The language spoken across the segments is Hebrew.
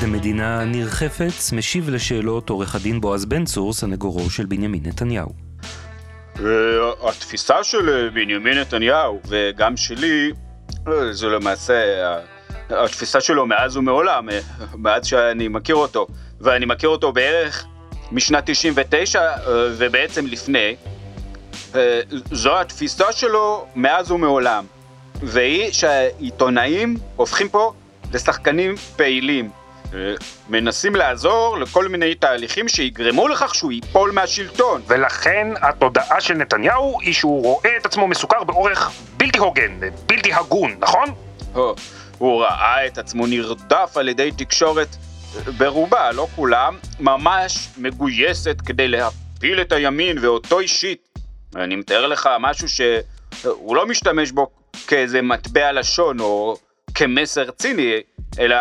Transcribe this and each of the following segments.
עד המדינה ניר חפץ משיב לשאלות עורך הדין בועז בן צור, סנגורו של בנימין נתניהו. התפיסה של בנימין נתניהו וגם שלי זו למעשה התפיסה שלו מאז ומעולם, מאז שאני מכיר אותו, ואני מכיר אותו בערך משנת 99 ובעצם לפני, זו התפיסה שלו מאז ומעולם, והיא שהעיתונאים הופכים פה לשחקנים פעילים. מנסים לעזור לכל מיני תהליכים שיגרמו לכך שהוא ייפול מהשלטון. ולכן התודעה של נתניהו היא שהוא רואה את עצמו מסוכר באורך בלתי הוגן, בלתי הגון, נכון? הוא ראה את עצמו נרדף על ידי תקשורת ברובה, לא כולם, ממש מגויסת כדי להפיל את הימין ואותו אישית. אני מתאר לך משהו שהוא לא משתמש בו כאיזה מטבע לשון או כמסר ציני, אלא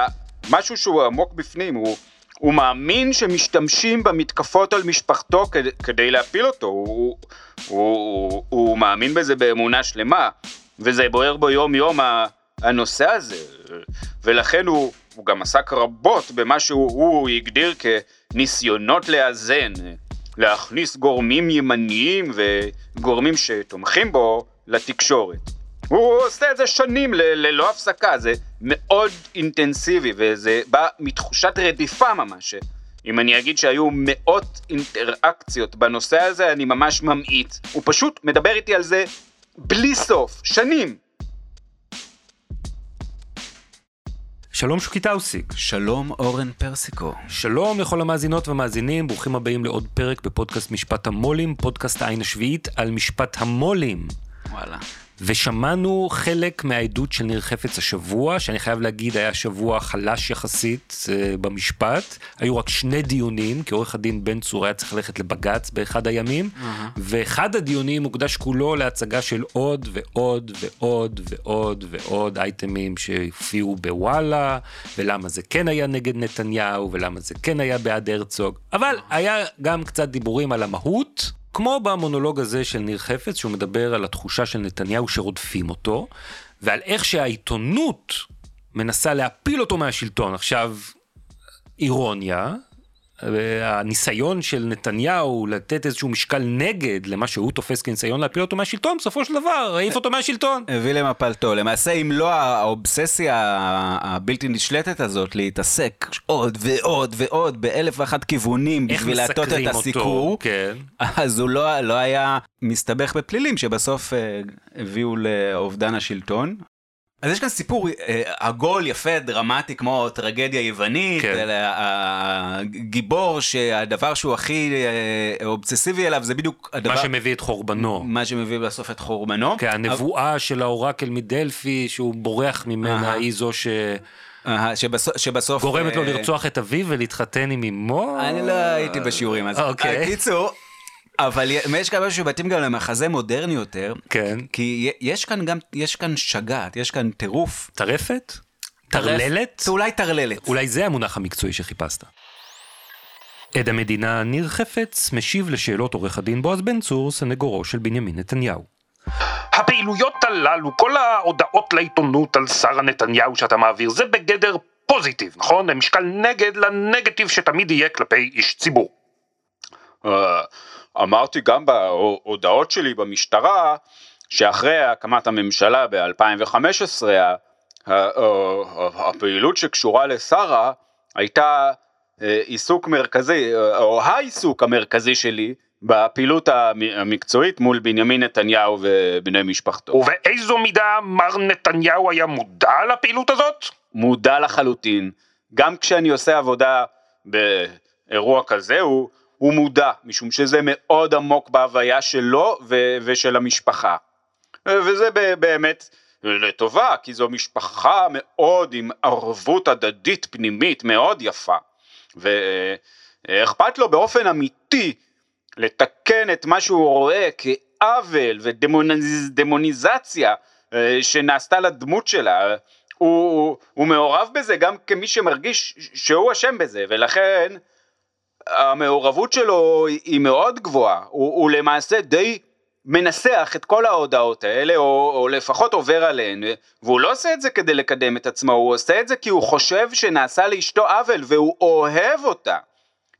משהו שהוא עמוק בפנים, הוא, הוא מאמין שמשתמשים במתקפות על משפחתו כדי, כדי להפיל אותו, הוא, הוא, הוא, הוא מאמין בזה באמונה שלמה, וזה בוער בו יום יום הנושא הזה, ולכן הוא, הוא גם עסק רבות במה שהוא הגדיר כניסיונות לאזן, להכניס גורמים ימניים וגורמים שתומכים בו לתקשורת. הוא עושה את זה שנים ללא הפסקה, זה מאוד אינטנסיבי וזה בא מתחושת רדיפה ממש. אם אני אגיד שהיו מאות אינטראקציות בנושא הזה, אני ממש ממעיט. הוא פשוט מדבר איתי על זה בלי סוף, שנים. שלום שוקי טאוסיק. שלום אורן פרסיקו. שלום לכל המאזינות והמאזינים, ברוכים הבאים לעוד פרק בפודקאסט משפט המו"לים, פודקאסט העין השביעית על משפט המו"לים. וואלה. ושמענו חלק מהעדות של ניר חפץ השבוע, שאני חייב להגיד היה שבוע חלש יחסית uh, במשפט. היו רק שני דיונים, כי עורך הדין בן צור היה צריך ללכת לבג"ץ באחד הימים, uh-huh. ואחד הדיונים מוקדש כולו להצגה של עוד ועוד ועוד ועוד ועוד אייטמים שהופיעו בוואלה, ולמה זה כן היה נגד נתניהו, ולמה זה כן היה בעד הרצוג, אבל היה גם קצת דיבורים על המהות. כמו במונולוג הזה של ניר חפץ, שהוא מדבר על התחושה של נתניהו שרודפים אותו, ועל איך שהעיתונות מנסה להפיל אותו מהשלטון. עכשיו, אירוניה, הניסיון של נתניהו לתת איזשהו משקל נגד למה שהוא תופס כניסיון להפיל אותו מהשלטון, בסופו של דבר העיף אותו מהשלטון. הביא למפלתו. למעשה, אם לא האובססיה הבלתי נשלטת הזאת להתעסק עוד ועוד ועוד באלף ואחת כיוונים בשביל להטות את הסיקור, כן. אז הוא לא, לא היה מסתבך בפלילים שבסוף אה, הביאו לאובדן השלטון. אז יש כאן סיפור אה, עגול, יפה, דרמטי, כמו טרגדיה יוונית, כן. הגיבור שהדבר שהוא הכי אה, אובססיבי אליו זה בדיוק הדבר... מה שמביא את חורבנו. מה שמביא בסוף את חורבנו. כן, הנבואה אבל... של האורקל מדלפי, שהוא בורח ממנה, היא זו ש... שבסוף, שבסוף... גורמת לו לרצוח את אביו ולהתחתן עם אמו? אני לא הייתי בשיעורים, אז... אוקיי. קיצור... אבל יש כאן משהו שמתאים גם למחזה מודרני יותר. כן. כי יש כאן גם, יש כאן שגעת, יש כאן טירוף. טרפת? טרללת? אולי טרללת. אולי זה המונח המקצועי שחיפשת. עד המדינה ניר חפץ משיב לשאלות עורך הדין בועז בן צור, סנגורו של בנימין נתניהו. הפעילויות הללו, כל ההודעות לעיתונות על שרה נתניהו שאתה מעביר, זה בגדר פוזיטיב, נכון? משקל נגד לנגטיב שתמיד יהיה כלפי איש ציבור. אה, אמרתי גם בהודעות שלי במשטרה, שאחרי הקמת הממשלה ב-2015, הפעילות שקשורה לשרה הייתה אה, עיסוק מרכזי, או העיסוק המרכזי שלי בפעילות המקצועית מול בנימין נתניהו ובני משפחתו. ובאיזו מידה מר נתניהו היה מודע לפעילות הזאת? מודע לחלוטין. גם כשאני עושה עבודה באירוע כזה, הוא הוא מודע, משום שזה מאוד עמוק בהוויה שלו ו- ושל המשפחה. וזה באמת לטובה, כי זו משפחה מאוד עם ערבות הדדית פנימית מאוד יפה. ואכפת לו באופן אמיתי לתקן את מה שהוא רואה כעוול ודמוניזציה אה, שנעשתה לדמות שלה. הוא, הוא מעורב בזה גם כמי שמרגיש שהוא אשם בזה, ולכן המעורבות שלו היא מאוד גבוהה, הוא, הוא למעשה די מנסח את כל ההודעות האלה, או, או לפחות עובר עליהן, והוא לא עושה את זה כדי לקדם את עצמו, הוא עושה את זה כי הוא חושב שנעשה לאשתו עוול, והוא אוהב אותה.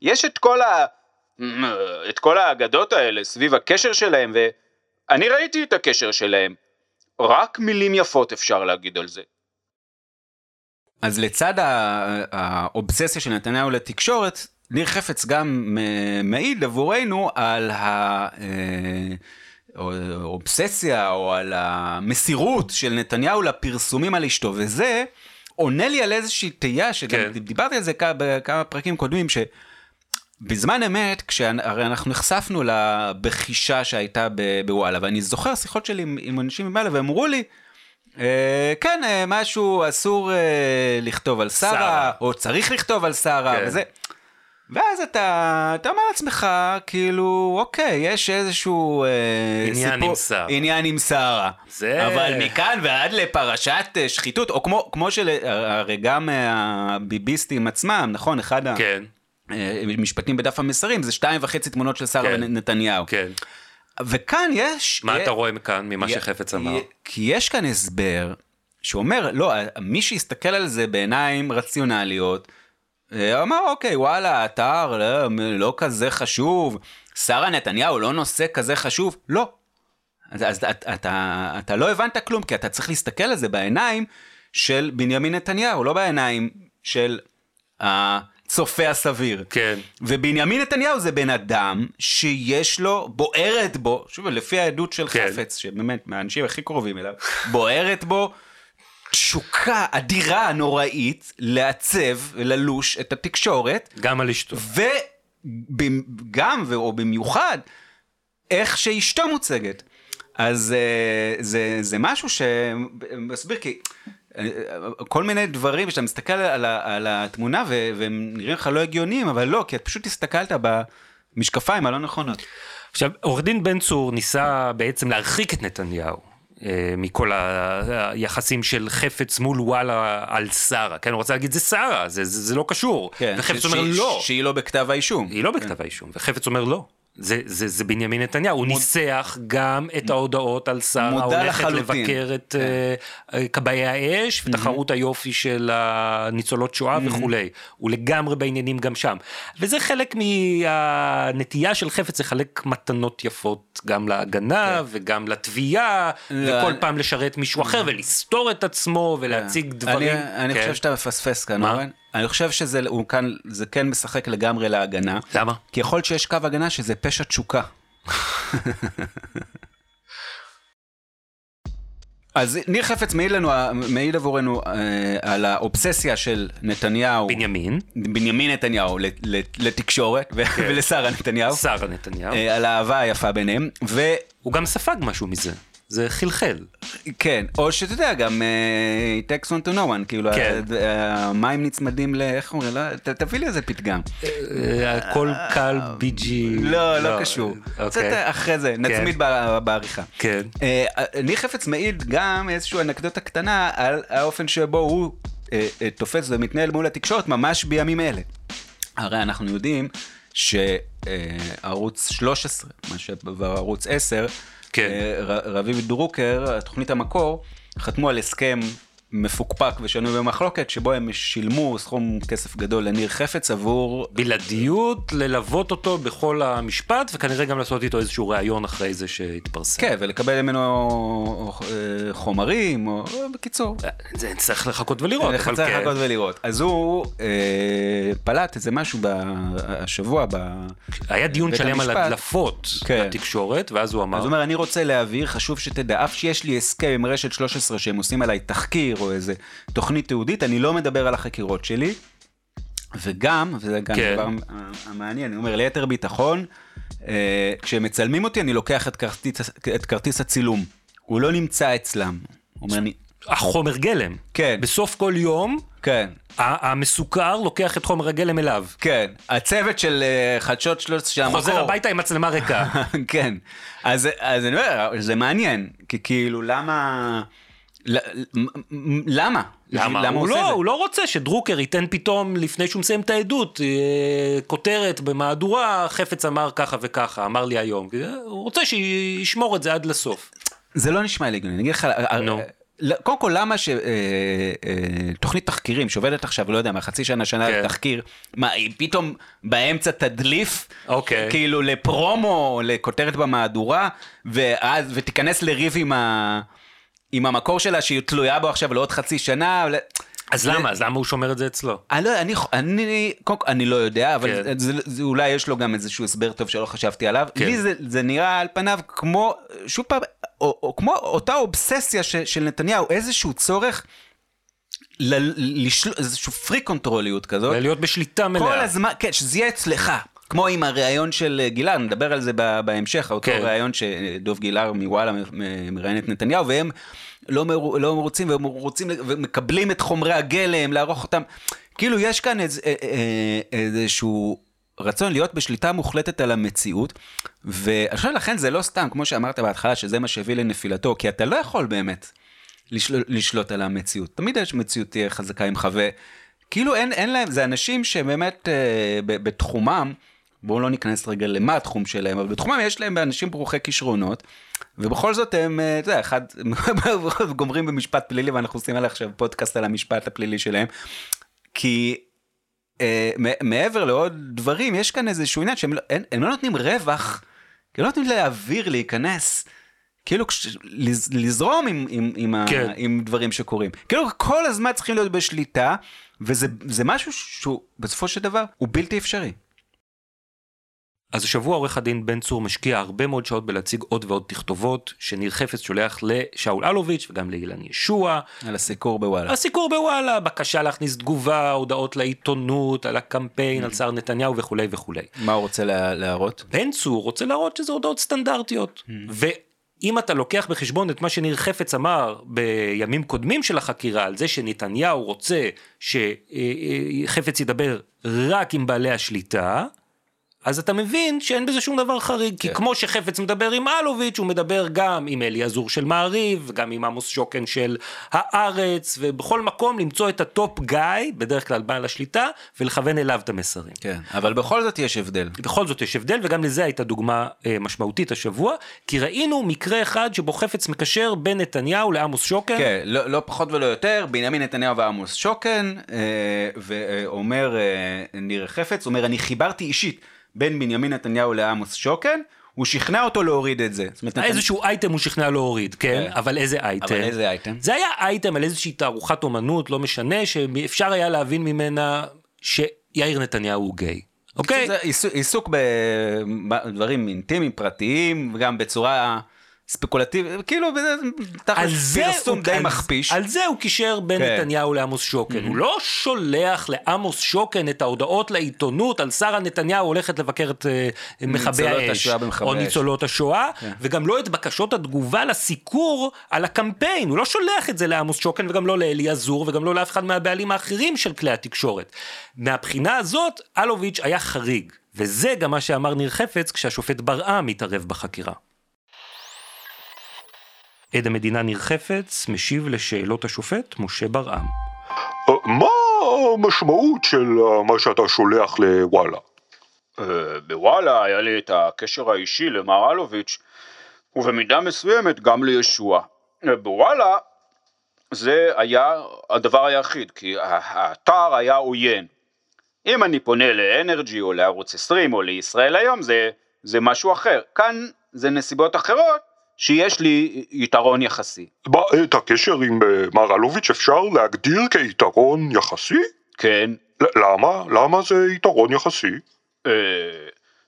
יש את כל, ה... את כל האגדות האלה סביב הקשר שלהם, ואני ראיתי את הקשר שלהם. רק מילים יפות אפשר להגיד על זה. אז לצד האובססיה של נתניהו לתקשורת, ניר חפץ גם מעיד עבורנו על האובססיה אה, או על המסירות של נתניהו לפרסומים על אשתו, וזה עונה לי על איזושהי תהייה, שגם כן. דיברתי על זה בכמה פרקים קודמים, שבזמן אמת, כשהרי אנחנו נחשפנו לבחישה שהייתה בוואלה, ואני זוכר שיחות שלי עם, עם אנשים מבעלה, והם אמרו לי, אה, כן, אה, משהו אסור אה, לכתוב על שרה, או צריך לכתוב על שרה, כן. וזה. ואז אתה, אתה אומר לעצמך, כאילו, אוקיי, יש איזשהו עניין סיפור, עם שרה. עניין עם שרה. זה... אבל מכאן ועד לפרשת שחיתות, או כמו, כמו של, הרי גם הביביסטים עצמם, נכון, אחד כן. המשפטים בדף המסרים, זה שתיים וחצי תמונות של שרה כן. ונתניהו. כן. וכאן יש... מה אתה רואה מכאן, ממה שחפץ אמר? כי יש כאן הסבר שאומר, לא, מי שיסתכל על זה בעיניים רציונליות, אה, אמר, אוקיי, וואלה, האתר לא, לא כזה חשוב, שרה נתניהו לא נושא כזה חשוב, לא. אז, אז אתה, אתה, אתה לא הבנת כלום, כי אתה צריך להסתכל על זה בעיניים של בנימין נתניהו, לא בעיניים של הצופה הסביר. כן. ובנימין נתניהו זה בן אדם שיש לו, בוערת בו, שוב, לפי העדות של כן. חפץ, שבאמת, מהאנשים הכי קרובים אליו, בוערת בו תשוקה אדירה, נוראית, לעצב, ללוש את התקשורת. גם על אשתו. וגם, או במיוחד, איך שאשתו מוצגת. אז אה, זה, זה משהו שמסביר, כי כל מיני דברים, כשאתה מסתכל על, על התמונה והם נראים לך לא הגיוניים, אבל לא, כי את פשוט הסתכלת במשקפיים הלא נכונות. עכשיו, עורך דין בן צור ניסה בעצם להרחיק את נתניהו. אה, מכל היחסים של חפץ מול וואלה על שרה, כן, הוא רוצה להגיד זה שרה, זה, זה, זה לא קשור, כן, וחפץ אומר לא. שהיא לא בכתב האישום. היא לא בכתב כן. האישום, וחפץ אומר לא. זה, זה, זה בנימין נתניהו, הוא מוד... ניסח גם את ההודעות על שרה הולכת לבקר את כן. uh, כבאי האש ותחרות mm-hmm. היופי של הניצולות שואה mm-hmm. וכולי, הוא לגמרי בעניינים גם שם. וזה חלק מהנטייה של חפץ לחלק מתנות יפות גם להגנה כן. וגם לתביעה, לא, וכל פעם לשרת מישהו אחר ולסתור את עצמו ולהציג כן. דברים. אני, אני כן. חושב שאתה מפספס כאן, אורן. אני חושב שזה כאן, זה כן משחק לגמרי להגנה. למה? כי יכול להיות שיש קו הגנה שזה פשע תשוקה. אז ניר חפץ מעיד לנו, מעיד עבורנו אה, על האובססיה של נתניהו. בנימין. בנימין נתניהו לתקשורת כן. ולשרה נתניהו. שרה נתניהו. אה, על האהבה היפה ביניהם. ו... הוא גם ספג משהו מזה. זה חלחל. כן, או שאתה יודע, גם uh, it takes one to know one, כאילו, כן. המים נצמדים ל... איך אומרים? לא, תביא לי איזה פתגם. אה, הכל קל ביג'י. לא, לא, לא קשור. קצת אוקיי. אחרי זה, כן. נצמיד בעריכה. כן. ניר חפץ מעיד גם איזושהי אנקדוטה קטנה על האופן שבו הוא תופס ומתנהל מול התקשורת ממש בימים אלה. הרי אנחנו יודעים שערוץ 13, מה שבערוץ 10, כן. אה, רביב דרוקר, תוכנית המקור, חתמו על הסכם מפוקפק ושנוי במחלוקת, שבו הם שילמו סכום כסף גדול לניר חפץ עבור... בלעדיות, ללוות אותו בכל המשפט, וכנראה גם לעשות איתו איזשהו ראיון אחרי זה שהתפרסם. כן, ולקבל ממנו אה, חומרים, או בקיצור. זה צריך לחכות ולראות. צריך כן. לחכות ולראות. אז הוא אה, פלט איזה משהו השבוע ב... היה דיון שלם על הדלפות כן. לתקשורת, ואז הוא אמר... אז הוא אומר, אני רוצה להעביר, חשוב שתדע, אף שיש לי הסכם עם רשת 13 שהם עושים עליי תחקיר, או איזה תוכנית תיעודית, אני לא מדבר על החקירות שלי. וגם, וזה גם כן. דבר המעניין, אני אומר, ליתר ביטחון, אה, כשמצלמים אותי אני לוקח את כרטיס, את כרטיס הצילום. הוא לא נמצא אצלם. אומר אני... החומר גלם. כן. בסוף כל יום, כן. המסוכר לוקח את חומר הגלם אליו. כן. הצוות של uh, חדשות 13 של המקור. חוזר הביתה עם מצלמה ריקה. כן. אז, אז אני אומר, זה מעניין, כי כאילו למה... למה? למה? הוא, לא, הוא לא רוצה שדרוקר ייתן פתאום, לפני שהוא מסיים את העדות, אה, כותרת במהדורה, חפץ אמר ככה וככה, אמר לי היום. הוא רוצה שישמור את זה עד לסוף. זה לא נשמע לי הגיוני, אני אגיד לך, no. קודם כל למה שתוכנית אה, תחקירים שעובדת עכשיו, לא יודע, מה חצי שנה, שנה כן. תחקיר, מה, היא פתאום באמצע תדליף, אוקיי. כאילו לפרומו, לכותרת במהדורה, ואז, ותיכנס לריב עם ה... עם המקור שלה שהיא תלויה בו עכשיו לעוד חצי שנה. אז למה? אז למה הוא שומר את זה אצלו? אני לא, אני, אני, אני לא יודע, אבל כן. זה, זה, אולי יש לו גם איזשהו הסבר טוב שלא חשבתי עליו. כן. לי זה, זה נראה על פניו כמו, שוב פעם, או, או כמו אותה אובססיה ש, של נתניהו, איזשהו צורך. לשלוט, איזשהו פרי קונטרוליות כזאת. להיות בשליטה מלאה. כל הזמן, כן, שזה יהיה אצלך. כמו עם הריאיון של גילר, נדבר על זה בהמשך, אותו כן. ריאיון שדוב גילר מוואלה מראיין את נתניהו, והם לא, מר, לא מרוצים, והם רוצים, ומקבלים את חומרי הגלם, לערוך אותם. כאילו יש כאן איז, אה, אה, איזשהו רצון להיות בשליטה מוחלטת על המציאות, ואני חושב לכן זה לא סתם, כמו שאמרת בהתחלה, שזה מה שהביא לנפילתו, כי אתה לא יכול באמת לשל, לשלוט על המציאות. תמיד יש מציאות תהיה חזקה ממך, וכאילו אין, אין להם, זה אנשים שבאמת אה, בתחומם, בואו לא ניכנס רגע למה התחום שלהם, אבל בתחומם יש להם אנשים ברוכי כישרונות, ובכל זאת הם, אה, אתה יודע, אחד, גומרים במשפט פלילי, ואנחנו עושים עליו עכשיו פודקאסט על המשפט הפלילי שלהם, כי אה, מעבר לעוד דברים, יש כאן איזשהו עניין שהם לא, הם, הם לא נותנים רווח, כי לא נותנים לאוויר להיכנס. כאילו לזרום עם, עם, עם, כן. ה, עם דברים שקורים. כאילו כל הזמן צריכים להיות בשליטה, וזה משהו שהוא בסופו של דבר הוא בלתי אפשרי. אז השבוע עורך הדין בן צור משקיע הרבה מאוד שעות בלהציג עוד ועוד תכתובות שניר חפץ שולח לשאול אלוביץ' וגם לאילן ישוע. על הסיקור בוואלה. הסיקור בוואלה, בקשה להכניס תגובה, הודעות לעיתונות, על הקמפיין, על שר נתניהו וכולי וכולי. מה הוא רוצה לה, להראות? בן צור רוצה להראות שזה הודעות סטנדרטיות. ואם אתה לוקח בחשבון את מה שניר חפץ אמר בימים קודמים של החקירה על זה שנתניהו רוצה שחפץ ידבר רק עם בעלי השליטה, אז אתה מבין שאין בזה שום דבר חריג, כן. כי כמו שחפץ מדבר עם אלוביץ', הוא מדבר גם עם אלי עזור של מעריב, גם עם עמוס שוקן של הארץ, ובכל מקום למצוא את ה top guy, בדרך כלל בעל השליטה, ולכוון אליו את המסרים. כן, אבל בכל זאת יש הבדל. בכל זאת יש הבדל, וגם לזה הייתה דוגמה אה, משמעותית השבוע, כי ראינו מקרה אחד שבו חפץ מקשר בין נתניהו לעמוס שוקן. כן, לא, לא פחות ולא יותר, בנימין נתניהו ועמוס שוקן, אה, ואומר אה, ניר חפץ, אומר, אני חיברתי אישית. בין בנימין נתניהו לעמוס שוקן, הוא שכנע אותו להוריד את זה. אומרת, איזשהו. אייטם הוא שכנע להוריד, כן? כן? אבל איזה אייטם? אבל איזה אייטם? זה היה אייטם על איזושהי תערוכת אומנות, לא משנה, שאפשר היה להבין ממנה שיאיר נתניהו הוא גיי. אוקיי? זה עיסוק בדברים אינטימיים, פרטיים, וגם בצורה... ספקולטיבי, כאילו תחת פרסום די על, מכפיש. על זה הוא קישר בין כן. נתניהו לעמוס שוקן. Mm-hmm. הוא לא שולח לעמוס שוקן את ההודעות לעיתונות על שרה נתניהו הולכת לבקר את uh, מכבי האש, או ניצולות השואה, כן. וגם לא את בקשות התגובה לסיקור על הקמפיין. הוא לא שולח את זה לעמוס שוקן וגם לא לאלי עזור וגם לא לאף אחד מהבעלים האחרים של כלי התקשורת. מהבחינה הזאת, אלוביץ' היה חריג. וזה גם מה שאמר ניר חפץ כשהשופט ברעם התערב בחקירה. עד המדינה ניר חפץ משיב לשאלות השופט משה ברעם. אה, מה המשמעות של אה, מה שאתה שולח לוואלה? אה, בוואלה היה לי את הקשר האישי למר אלוביץ' ובמידה מסוימת גם לישוע. בוואלה זה היה הדבר היחיד, כי האתר היה עוין. אם אני פונה לאנרג'י או לערוץ 20 או לישראל היום זה, זה משהו אחר. כאן זה נסיבות אחרות שיש לי יתרון יחסי. את הקשר עם אה, מר אלוביץ' אפשר להגדיר כיתרון יחסי? כן. למה? למה זה יתרון יחסי? אה,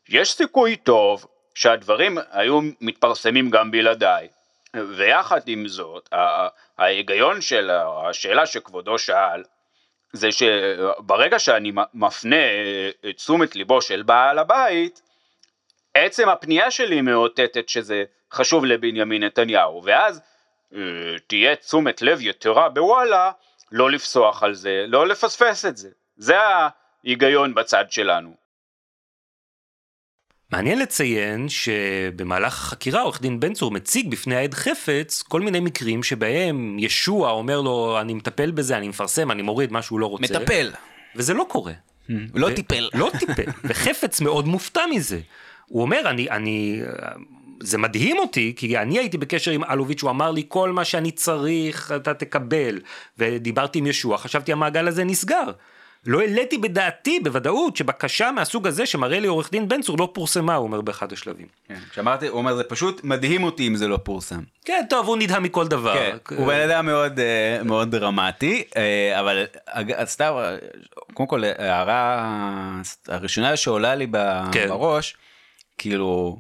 יש סיכוי טוב שהדברים היו מתפרסמים גם בלעדיי, ויחד עם זאת, ההיגיון של השאלה שכבודו שאל, זה שברגע שאני מפנה את אה, תשומת ליבו של בעל הבית, עצם הפנייה שלי מאותתת שזה חשוב לבנימין נתניהו, ואז אה, תהיה תשומת לב יתרה בוואלה, לא לפסוח על זה, לא לפספס את זה. זה ההיגיון בצד שלנו. מעניין לציין שבמהלך החקירה עורך דין בן צור מציג בפני העד חפץ כל מיני מקרים שבהם ישוע אומר לו אני מטפל בזה, אני מפרסם, אני מוריד מה שהוא לא רוצה. מטפל. וזה לא קורה. לא טיפל. לא טיפל, וחפץ מאוד מופתע מזה. הוא אומר, אני, אני, זה מדהים אותי, כי אני הייתי בקשר עם אלוביץ', הוא אמר לי כל מה שאני צריך אתה תקבל, ודיברתי עם ישוע, חשבתי המעגל הזה נסגר. לא העליתי בדעתי בוודאות שבקשה מהסוג הזה שמראה לי עורך דין בן צור לא פורסמה, הוא אומר באחד השלבים. כן, כשאמרתי, הוא אומר זה פשוט מדהים אותי אם זה לא פורסם. כן, טוב, הוא נדהם מכל דבר. כן, הוא בן אדם מאוד, אה, מאוד דרמטי, אה, אבל סתם, קודם כל, ההערה הראשונה שעולה לי כן. בראש, כאילו,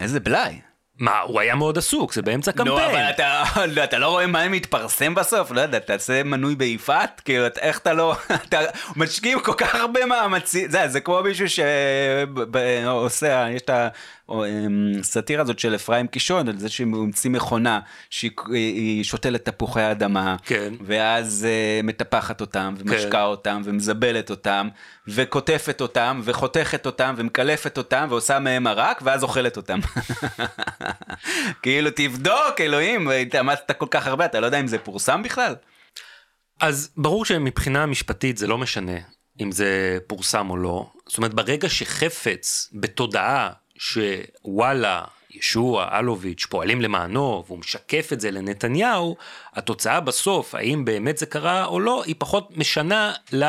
איזה בלאי. מה, הוא היה מאוד עסוק, זה באמצע קמפיין. נו, אבל אתה, לא, אתה לא רואה מה מתפרסם בסוף? לא יודע, תעשה מנוי ביפעת? כאילו, אתה- איך אתה לא... אתה משקיעים כל כך הרבה מאמצים, זה, זה כמו מישהו שעושה, יש את הסאטירה הזאת של אפרים קישון, על זה שהוא המציא מכונה, שהיא היא שותלת תפוחי אדמה, כן. ואז אה, מטפחת אותם, ומשקה אותם, ומזבלת אותם, וקוטפת אותם, וחותכת אותם, ומקלפת אותם, ועושה מהם מרק, ואז אוכלת אותם. כאילו, תבדוק, אלוהים, התאמצת כל כך הרבה, אתה לא יודע אם זה פורסם בכלל? אז ברור שמבחינה משפטית זה לא משנה אם זה פורסם או לא. זאת אומרת, ברגע שחפץ בתודעה שוואלה, ישוע, אלוביץ' פועלים למענו, והוא משקף את זה לנתניהו, התוצאה בסוף, האם באמת זה קרה או לא, היא פחות משנה ל...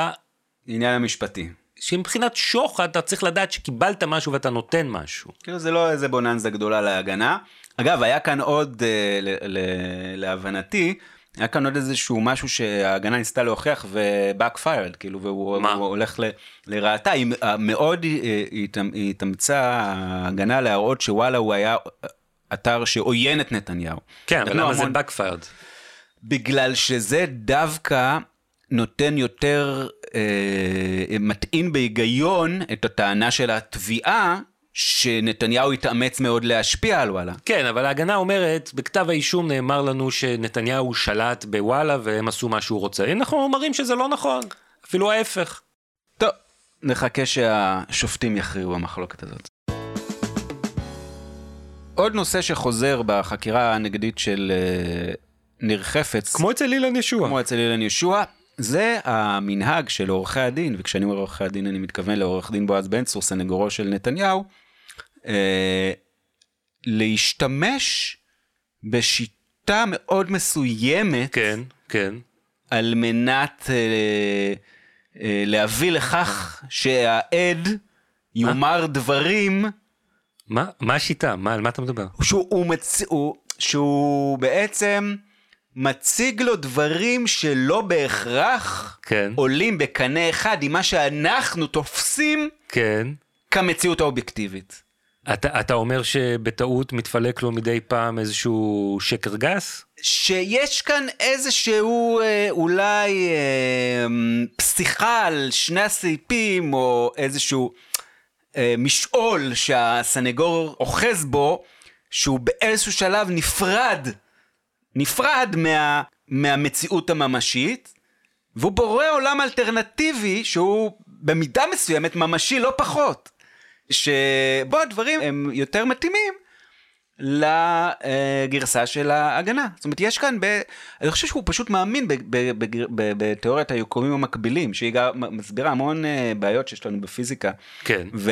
עניין המשפטי. שמבחינת שוחד אתה צריך לדעת שקיבלת משהו ואתה נותן משהו. כאילו זה לא איזה בוננזה גדולה להגנה. אגב, היה כאן עוד, אה, ל- ל- להבנתי, היה כאן עוד איזשהו משהו שההגנה ניסתה להוכיח ו-backfired, כאילו, והוא הולך ל- לרעתה. היא מאוד אה, התאמ- התאמצה ההגנה להראות שוואלה הוא היה אתר שעוין את נתניהו. כן, אבל למה זה backfired? בגלל שזה דווקא נותן יותר, אה, מטעין בהיגיון את הטענה של התביעה, שנתניהו התאמץ מאוד להשפיע על וואלה. כן, אבל ההגנה אומרת, בכתב האישום נאמר לנו שנתניהו שלט בוואלה והם עשו מה שהוא רוצה. אנחנו מראים שזה לא נכון, אפילו ההפך. טוב, נחכה שהשופטים יכריעו במחלוקת הזאת. עוד נושא שחוזר בחקירה הנגדית של אה, ניר חפץ, כמו אצל אילן ישוע. כמו אצל אילן ישוע, זה המנהג של עורכי הדין, וכשאני אומר עורכי הדין אני מתכוון לעורך דין בועז בן צור, סנגורו של נתניהו, אה, להשתמש בשיטה מאוד מסוימת כן, כן. על מנת אה, אה, להביא לכך שהעד יאמר דברים מה, מה השיטה? מה, על מה אתה מדבר? שהוא, הוא מצ... הוא, שהוא בעצם מציג לו דברים שלא בהכרח כן. עולים בקנה אחד עם מה שאנחנו תופסים כן. כמציאות האובייקטיבית. אתה, אתה אומר שבטעות מתפלק לו מדי פעם איזשהו שקר גס? שיש כאן איזשהו אה, אולי אה, פסיכה על שני הסעיפים או איזשהו אה, משעול שהסנגור אוחז בו שהוא באיזשהו שלב נפרד, נפרד מה, מהמציאות הממשית והוא בורא עולם אלטרנטיבי שהוא במידה מסוימת ממשי לא פחות שבו הדברים הם יותר מתאימים לגרסה של ההגנה. זאת אומרת, יש כאן, ב... אני חושב שהוא פשוט מאמין ב- ב- בגר- ב- בתיאוריית היקומים המקבילים, שהיא גם מסבירה המון אה, בעיות שיש לנו בפיזיקה. כן. ו...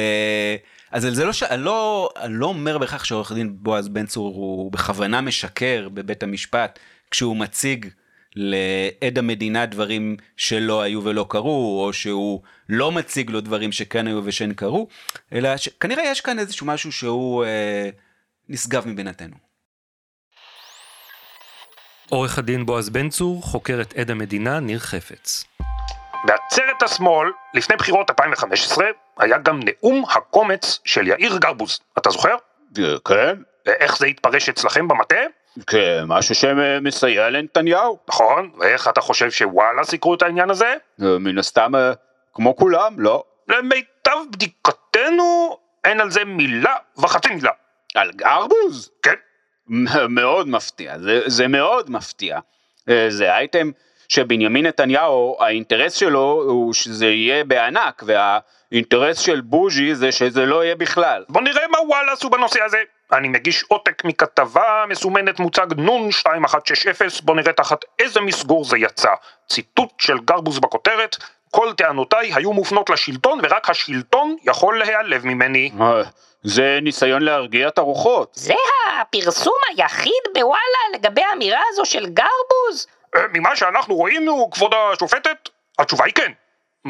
אז זה לא ש... אני לא, אני לא אומר בהכרח שעורך דין בועז בן צור הוא בכוונה משקר בבית המשפט כשהוא מציג לעד המדינה דברים שלא היו ולא קרו, או שהוא לא מציג לו דברים שכן היו ושן קרו, אלא שכנראה יש כאן איזשהו משהו שהוא אה, נשגב מבינתנו. עורך הדין בועז בן צור חוקר את עד המדינה ניר חפץ. בעצרת השמאל, לפני בחירות 2015, היה גם נאום הקומץ של יאיר גרבוז. אתה זוכר? כן, איך זה התפרש אצלכם במטה? כן, משהו שמסייע לנתניהו. נכון, ואיך אתה חושב שוואלה סיקרו את העניין הזה? אה, מן הסתם, אה, כמו כולם, לא. למיטב בדיקתנו, אין על זה מילה וחצי מילה. על גרבוז? כן, מאוד מפתיע, זה, זה מאוד מפתיע. אה, זה אייטם שבנימין נתניהו, האינטרס שלו הוא שזה יהיה בענק, והאינטרס של בוז'י זה שזה לא יהיה בכלל. בוא נראה מה וואלה עשו בנושא הזה. אני מגיש עותק מכתבה מסומנת מוצג נון 2160, בוא נראה תחת איזה מסגור זה יצא. ציטוט של גרבוז בכותרת, כל טענותיי היו מופנות לשלטון ורק השלטון יכול להיעלב ממני. זה ניסיון להרגיע את הרוחות. זה הפרסום היחיד בוואלה לגבי האמירה הזו של גרבוז? אה, ממה שאנחנו רואים, כבוד השופטת, התשובה היא כן,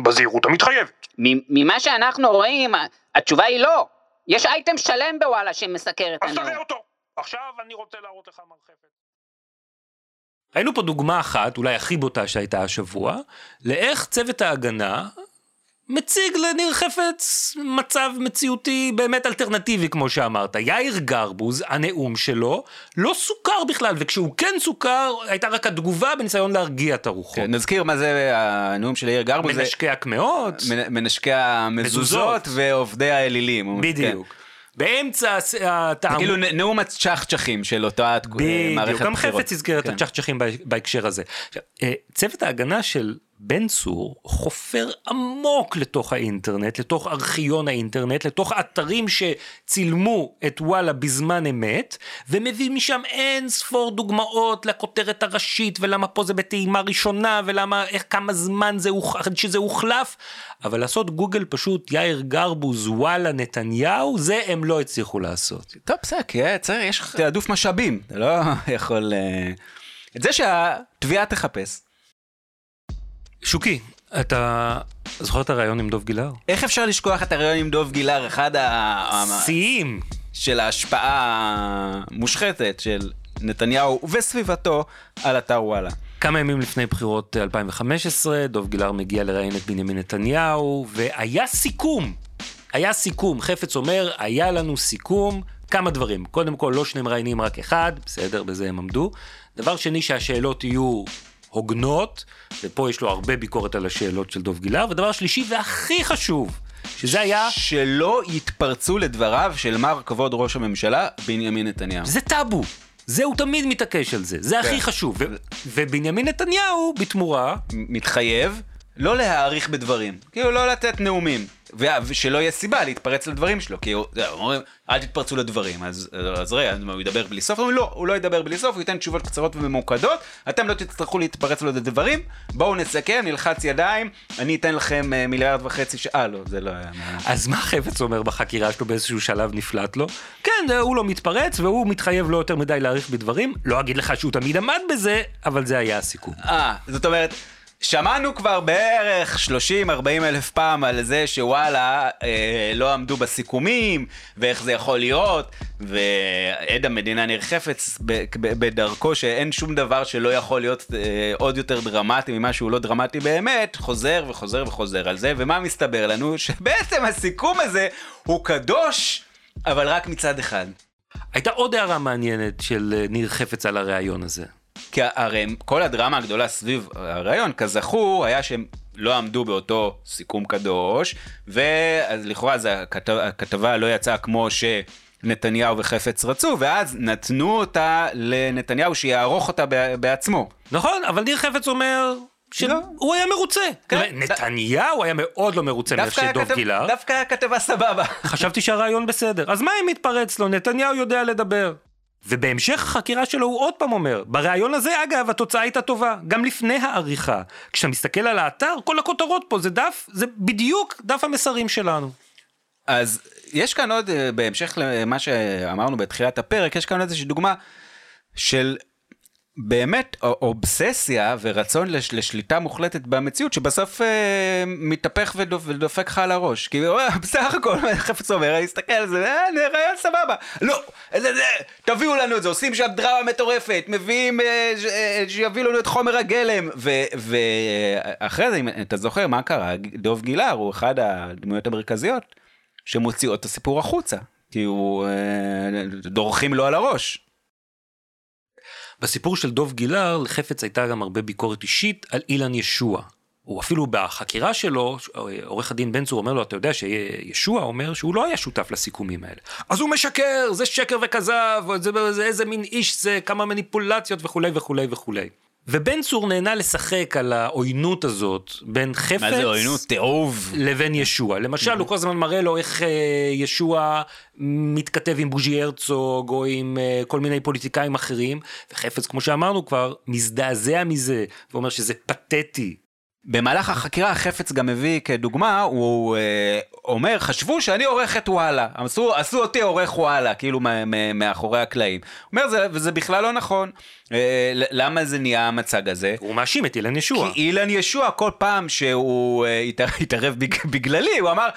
בזהירות המתחייבת. ממה שאנחנו רואים, התשובה היא לא. יש אייטם שלם בוואלה שמסקר את הנאום. אז תראה אותו. עכשיו אני רוצה להראות לך מרחפת. היינו פה דוגמה אחת, אולי הכי בוטה שהייתה השבוע, לאיך צוות ההגנה מציג לניר חפץ מצב מציאותי באמת אלטרנטיבי כמו שאמרת. יאיר גרבוז, הנאום שלו, לא סוכר בכלל, וכשהוא כן סוכר, הייתה רק התגובה בניסיון להרגיע את הרוחות. כן, נזכיר מה זה הנאום של יאיר גרבוז. מנשקי הקמעות. מנשקי המזוזות ועובדי האלילים. בדיוק. כן. באמצע. זה כאילו נאום הצ'חצ'חים של אותה מערכת בחירות. בדיוק, גם חפץ הזכיר את כן. הצ'חצ'חים בהקשר הזה. אה, צוות ההגנה של בן צור חופר עמוק לתוך האינטרנט, לתוך ארכיון האינטרנט, לתוך אתרים שצילמו את וואלה בזמן אמת, ומביא משם אין ספור דוגמאות לכותרת הראשית, ולמה פה זה בטעימה ראשונה, ולמה, איך, כמה זמן זה, שזה הוחלף, אבל לעשות גוגל פשוט יאיר גרבוז, וואלה נתניהו, זה הם לא הצליחו לעשות. טוב, בסדר, כי צריך, יש לך תעדוף משאבים, אתה לא יכול... אה, את זה שהתביעה תחפש. שוקי, אתה זוכר את הריאיון עם דוב גילהר? איך אפשר לשכוח את הריאיון עם דוב גילהר? אחד ה... שיאים. של ההשפעה המושחתת של נתניהו וסביבתו על אתר וואלה. כמה ימים לפני בחירות 2015, דוב גילהר מגיע לראיין את בנימין נתניהו, והיה סיכום. היה סיכום. חפץ אומר, היה לנו סיכום, כמה דברים. קודם כל, לא שני מראיינים, רק אחד, בסדר, בזה הם עמדו. דבר שני, שהשאלות יהיו הוגנות, ופה יש לו הרבה ביקורת על השאלות של דוב גילהר, ודבר שלישי והכי חשוב, שזה היה... שלא יתפרצו לדבריו של מר כבוד ראש הממשלה, בנימין נתניהו. זה טאבו. זה הוא תמיד מתעקש על זה, זה כן. הכי חשוב. ו- ובנימין נתניהו, בתמורה... מתחייב לא להעריך בדברים, כאילו לא לתת נאומים. ושלא יהיה סיבה להתפרץ לדברים שלו, כי אומרים, אל תתפרצו לדברים, אז, אז רגע, הוא ידבר בלי סוף? לא, הוא לא ידבר בלי סוף, הוא ייתן תשובות קצרות וממוקדות, אתם לא תצטרכו להתפרץ לו לדברים, בואו נסכם, נלחץ ידיים, אני אתן לכם אה, מיליארד וחצי שעה, אה, לא, זה לא היה... אז מה חפץ אומר בחקירה שלו באיזשהו שלב נפלט לו? כן, הוא לא מתפרץ, והוא מתחייב לא יותר מדי להאריך בדברים, לא אגיד לך שהוא תמיד עמד בזה, אבל זה היה הסיכום. אה, זאת אומרת... שמענו כבר בערך 30-40 אלף פעם על זה שוואלה אה, לא עמדו בסיכומים ואיך זה יכול להיות ועד המדינה ניר חפץ בדרכו שאין שום דבר שלא יכול להיות אה, עוד יותר דרמטי ממה שהוא לא דרמטי באמת חוזר וחוזר וחוזר על זה ומה מסתבר לנו שבעצם הסיכום הזה הוא קדוש אבל רק מצד אחד. הייתה עוד הערה מעניינת של אה, ניר חפץ על הריאיון הזה. כי הרי כל הדרמה הגדולה סביב הרעיון, כזכור, היה שהם לא עמדו באותו סיכום קדוש, ואז לכאורה הכתב, הכתבה לא יצאה כמו שנתניהו וחפץ רצו, ואז נתנו אותה לנתניהו שיערוך אותה בעצמו. נכון, אבל ניר חפץ אומר, שהוא לא. היה מרוצה. כן. נתניהו היה מאוד לא מרוצה מאיך שדוב גילה. דווקא הכתבה סבבה. חשבתי שהרעיון בסדר. אז מה אם מתפרץ לו? נתניהו יודע לדבר. ובהמשך החקירה שלו הוא עוד פעם אומר, בריאיון הזה אגב התוצאה הייתה טובה, גם לפני העריכה. כשאתה מסתכל על האתר, כל הכותרות פה זה דף, זה בדיוק דף המסרים שלנו. אז יש כאן עוד, אה, בהמשך למה שאמרנו בתחילת הפרק, יש כאן איזושהי דוגמה של באמת אובססיה ורצון לש, לשליטה מוחלטת במציאות שבסוף אה, מתהפך ודופ, ודופק לך על הראש. כי אה, בסך הכל חפץ אומר, אני אסתכל על זה, אה, רעיון סבבה. לא, זה, זה, תביאו לנו את זה, עושים שם דרמה מטורפת, מביאים, אה, ש, אה, שיביאו לנו את חומר הגלם. ואחרי זה, אם אתה זוכר מה קרה, דוב גילהר הוא אחד הדמויות המרכזיות שמוציאות את הסיפור החוצה. כי הוא, אה, דורכים לו על הראש. בסיפור של דוב גילהר, לחפץ הייתה גם הרבה ביקורת אישית על אילן ישוע. הוא אפילו בחקירה שלו, עורך הדין בן צור אומר לו, אתה יודע שישוע אומר שהוא לא היה שותף לסיכומים האלה. אז הוא משקר, זה שקר וכזב, זה, זה איזה מין איש זה, כמה מניפולציות וכולי וכולי וכולי. ובן צור נהנה לשחק על העוינות הזאת בין חפץ... מה זה עוינות? תאוב. לבין ישוע. למשל, הוא כל הזמן מראה לו איך אה, ישוע מתכתב עם בוז'י הרצוג, או עם אה, כל מיני פוליטיקאים אחרים, וחפץ, כמו שאמרנו כבר, מזדעזע מזה, ואומר שזה פתטי. במהלך החקירה החפץ גם מביא כדוגמה, הוא אה, אומר, חשבו שאני עורך את וואלה, עשו, עשו אותי עורך וואלה, כאילו מאחורי הקלעים. הוא אומר, זה, וזה בכלל לא נכון. אה, למה זה נהיה המצג הזה? הוא מאשים את אילן ישוע. כי אילן ישוע, כל פעם שהוא אה, התערב בגללי, הוא אמר,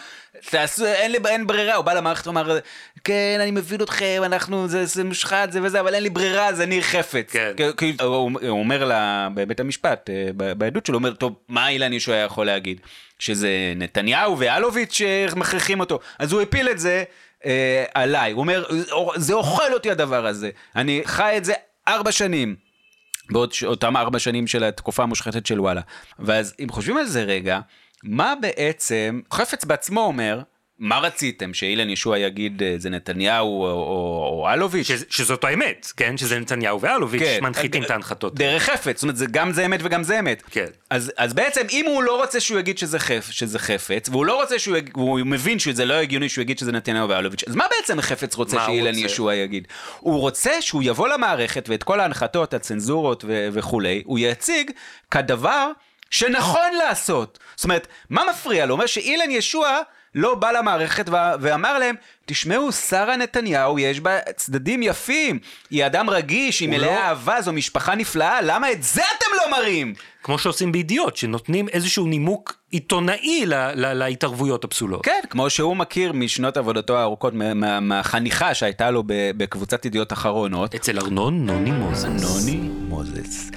תעשו, אין לי, אין ברירה, הוא בא למערכת ואמר, כן, אני מבין אתכם, אנחנו, זה, זה מושחת, זה וזה, אבל אין לי ברירה, אז אני חפץ. כן. כי, הוא, הוא אומר לה, בבית המשפט, אה, בעדות שלו, הוא אומר, טוב, מה אילן ישוע יכול להגיד? שזה נתניהו ואלוביץ' שמכריחים אותו. אז הוא הפיל את זה אה, עליי, הוא אומר, זה אוכל אותי הדבר הזה, אני חי את זה ארבע שנים. בעוד אותם ארבע שנים של התקופה המושחתת של וואלה. ואז אם חושבים על זה רגע, מה בעצם, חפץ בעצמו אומר, מה רציתם, שאילן ישוע יגיד אה, זה נתניהו או, או, או אלוביץ'? ש, שזאת האמת, כן? שזה נתניהו ואלוביץ' כן. מנחיתים את ההנחתות. דרך חפץ, זאת אומרת, זה, גם זה אמת וגם זה אמת. כן. אז, אז בעצם, אם הוא לא רוצה שהוא יגיד שזה, חפ, שזה חפץ, והוא לא רוצה שהוא יגיד, הוא מבין שזה לא הגיוני שהוא יגיד שזה נתניהו ואלוביץ', אז מה בעצם חפץ רוצה שאילן רוצה? ישוע יגיד? הוא רוצה שהוא יבוא למערכת ואת כל ההנחתות, הצנזורות ו- וכולי, הוא יציג כדבר שנכון לעשות. זאת אומרת, מה מפריע לו? הוא אומר שאילן ישוע לא בא למערכת ואמר להם, תשמעו, שרה נתניהו יש בה צדדים יפים, היא אדם רגיש, היא מלאה לא... אהבה, זו משפחה נפלאה, למה את זה אתם לא מראים? כמו שעושים בידיעות, שנותנים איזשהו נימוק עיתונאי לה, לה, להתערבויות הפסולות. כן, כמו שהוא מכיר משנות עבודתו הארוכות, מה, מהחניכה שהייתה לו בקבוצת ידיעות אחרונות. אצל ארנון נוני מוזס. נוני מוזס.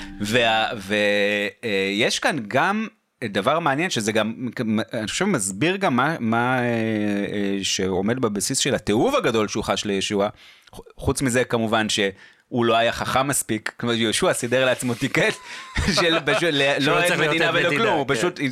ויש כאן גם דבר מעניין שזה גם, אני חושב מסביר גם מה, מה אה, אה, שעומד בבסיס של התיעוב הגדול שהוא חש לישוע, חוץ מזה כמובן ש... הוא לא היה חכם מספיק, כמו יהושע סידר לעצמו טיקט של פשוט לא אין מדינה ולא כלום, הוא כן. פשוט אה,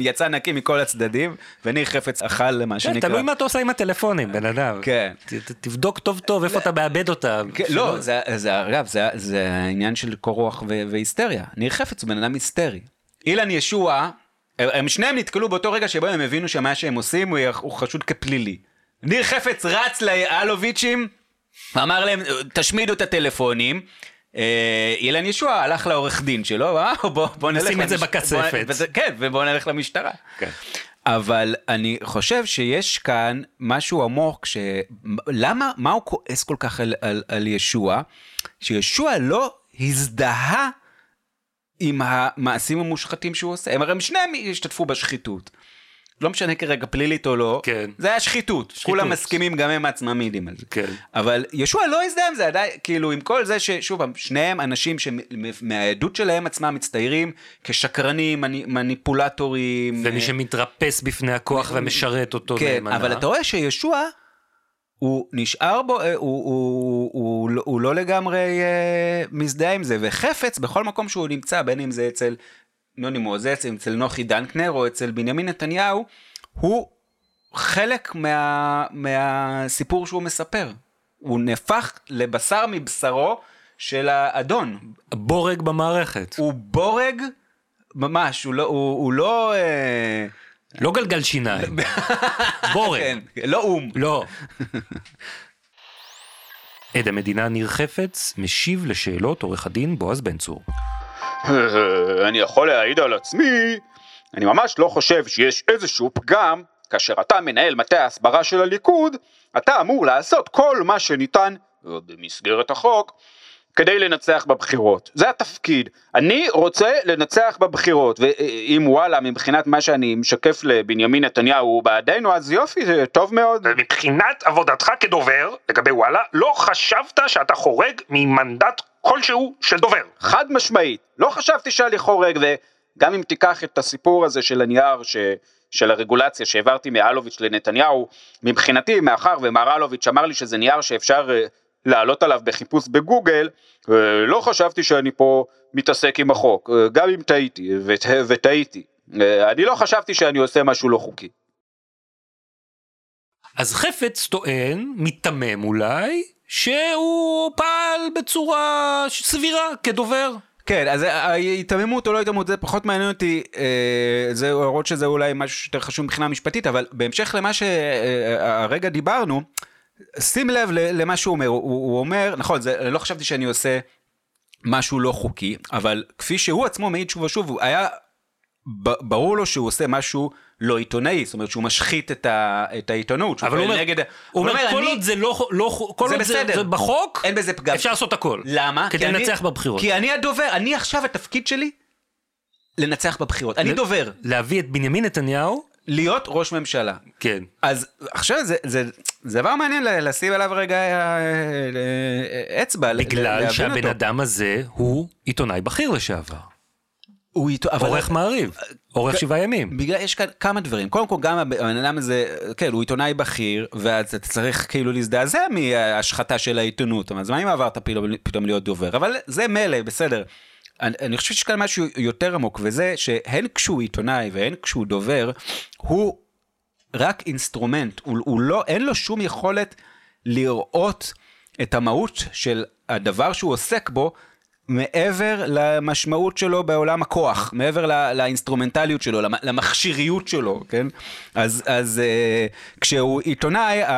יצא נקי מכל הצדדים, וניר חפץ אכל מה כן, שנקרא. תלוי מה אתה עושה עם הטלפונים, בן אדם. כן. תבדוק טוב טוב איפה אתה מאבד אותם. כן, לא, זה אגב, זה העניין של קור רוח והיסטריה. ניר חפץ הוא בן אדם היסטרי. אילן ישוע, הם שניהם נתקלו באותו רגע שבו הם הבינו שמה שהם עושים הוא חשוד כפלילי. ניר חפץ רץ לאלוביצ'ים, אמר להם, תשמידו את הטלפונים. אה, אילן ישוע הלך לעורך דין שלו, אה, בוא, בוא נלך... נשים את זה בכספת. כן, ובוא נלך למשטרה. כן. אבל אני חושב שיש כאן משהו עמוק, ש... למה, מה הוא כועס כל כך על, על, על ישוע? שישוע לא הזדהה עם המעשים המושחתים שהוא עושה. הם הרי שניהם השתתפו בשחיתות. לא משנה כרגע פלילית או לא, כן. זה היה שחיתות. שחיתות. כולם מסכימים, גם הם עצמם מעידים על זה. כן. אבל ישוע לא הזדהה עם זה, עדיין, כאילו, עם כל זה ששוב פעם, שניהם אנשים שמהעדות שלהם עצמם מצטיירים כשקרנים, מניפולטורים. ומי שמתרפס בפני הכוח ומשרת אותו כן, נאמנה. אבל אתה רואה שישוע... הוא נשאר בו, אה, הוא, הוא, הוא, הוא, לא, הוא לא לגמרי אה, מזדהה עם זה, וחפץ בכל מקום שהוא נמצא, בין אם זה אצל נוני מוזס, אצל נוחי דנקנר או אצל בנימין נתניהו, הוא חלק מה, מהסיפור שהוא מספר. הוא נהפך לבשר מבשרו של האדון. בורג במערכת. הוא בורג ממש, הוא לא, הוא, הוא לא אה, לא גלגל שיניים, בורג. כן, לא אום. לא. עד המדינה ניר חפץ משיב לשאלות עורך הדין בועז בן צור. אני יכול להעיד על עצמי, אני ממש לא חושב שיש איזשהו פגם כאשר אתה מנהל מטה ההסברה של הליכוד, אתה אמור לעשות כל מה שניתן במסגרת החוק כדי לנצח בבחירות. זה התפקיד. אני רוצה לנצח בבחירות, ואם וואלה, מבחינת מה שאני משקף לבנימין נתניהו הוא בעדינו, אז יופי, זה טוב מאוד. מבחינת עבודתך כדובר, לגבי וואלה, לא חשבת שאתה חורג ממנדט כלשהו של דובר. חד משמעית, לא חשבתי שאני חורג, וגם אם תיקח את הסיפור הזה של הנייר ש... של הרגולציה שהעברתי מאלוביץ' לנתניהו, מבחינתי, מאחר ומר אלוביץ' אמר לי שזה נייר שאפשר אה, לעלות עליו בחיפוש בגוגל, לא חשבתי שאני פה מתעסק עם החוק, גם אם טעיתי, וטעיתי. אני לא חשבתי שאני עושה משהו לא חוקי. אז חפץ טוען, מיתמם אולי, שהוא פעל בצורה סבירה כדובר. כן, אז ההיתממות או לא היתממות זה פחות מעניין אותי, אה, זה להראות שזה אולי משהו שיותר חשוב מבחינה משפטית, אבל בהמשך למה שהרגע דיברנו, שים לב למה שהוא אומר, הוא, הוא אומר, נכון, זה, לא חשבתי שאני עושה משהו לא חוקי, אבל כפי שהוא עצמו מעיד שוב ושוב, היה ברור לו שהוא עושה משהו לא עיתונאי, זאת אומרת שהוא משחית את, ה, את העיתונות, אבל הוא אומר, נגד... הוא אומר, כל עוד זה לא, לא כל עוד זה, זה בחוק, אין בזה פגם. אפשר לעשות הכל. למה? כדי לנצח אני, בבחירות. כי אני הדובר, אני עכשיו התפקיד שלי לנצח בבחירות, אני דובר. להביא את בנימין נתניהו להיות ראש ממשלה. כן. אז עכשיו זה, זה, זה דבר מעניין לשים עליו רגע אה, אה, אצבע. בגלל שהבן אותו. אדם הזה הוא עיתונאי בכיר לשעבר. הוא איתו, אבל... עורך מעריב, עורך שבעה ימים. בגלל, יש כאן כמה דברים. קודם כל, גם הבן אדם הזה, כן, הוא עיתונאי בכיר, ואז אתה צריך כאילו להזדעזע מההשחתה של העיתונות. אז מה אם עברת פתאום להיות דובר? אבל זה מילא, בסדר. אני, אני חושב שיש כאן משהו יותר עמוק, וזה שהן כשהוא עיתונאי והן כשהוא דובר, הוא רק אינסטרומנט, הוא, הוא לא, אין לו שום יכולת לראות את המהות של הדבר שהוא עוסק בו מעבר למשמעות שלו בעולם הכוח, מעבר לא, לאינסטרומנטליות שלו, למכשיריות שלו, כן? אז, אז אה, כשהוא עיתונאי, אה,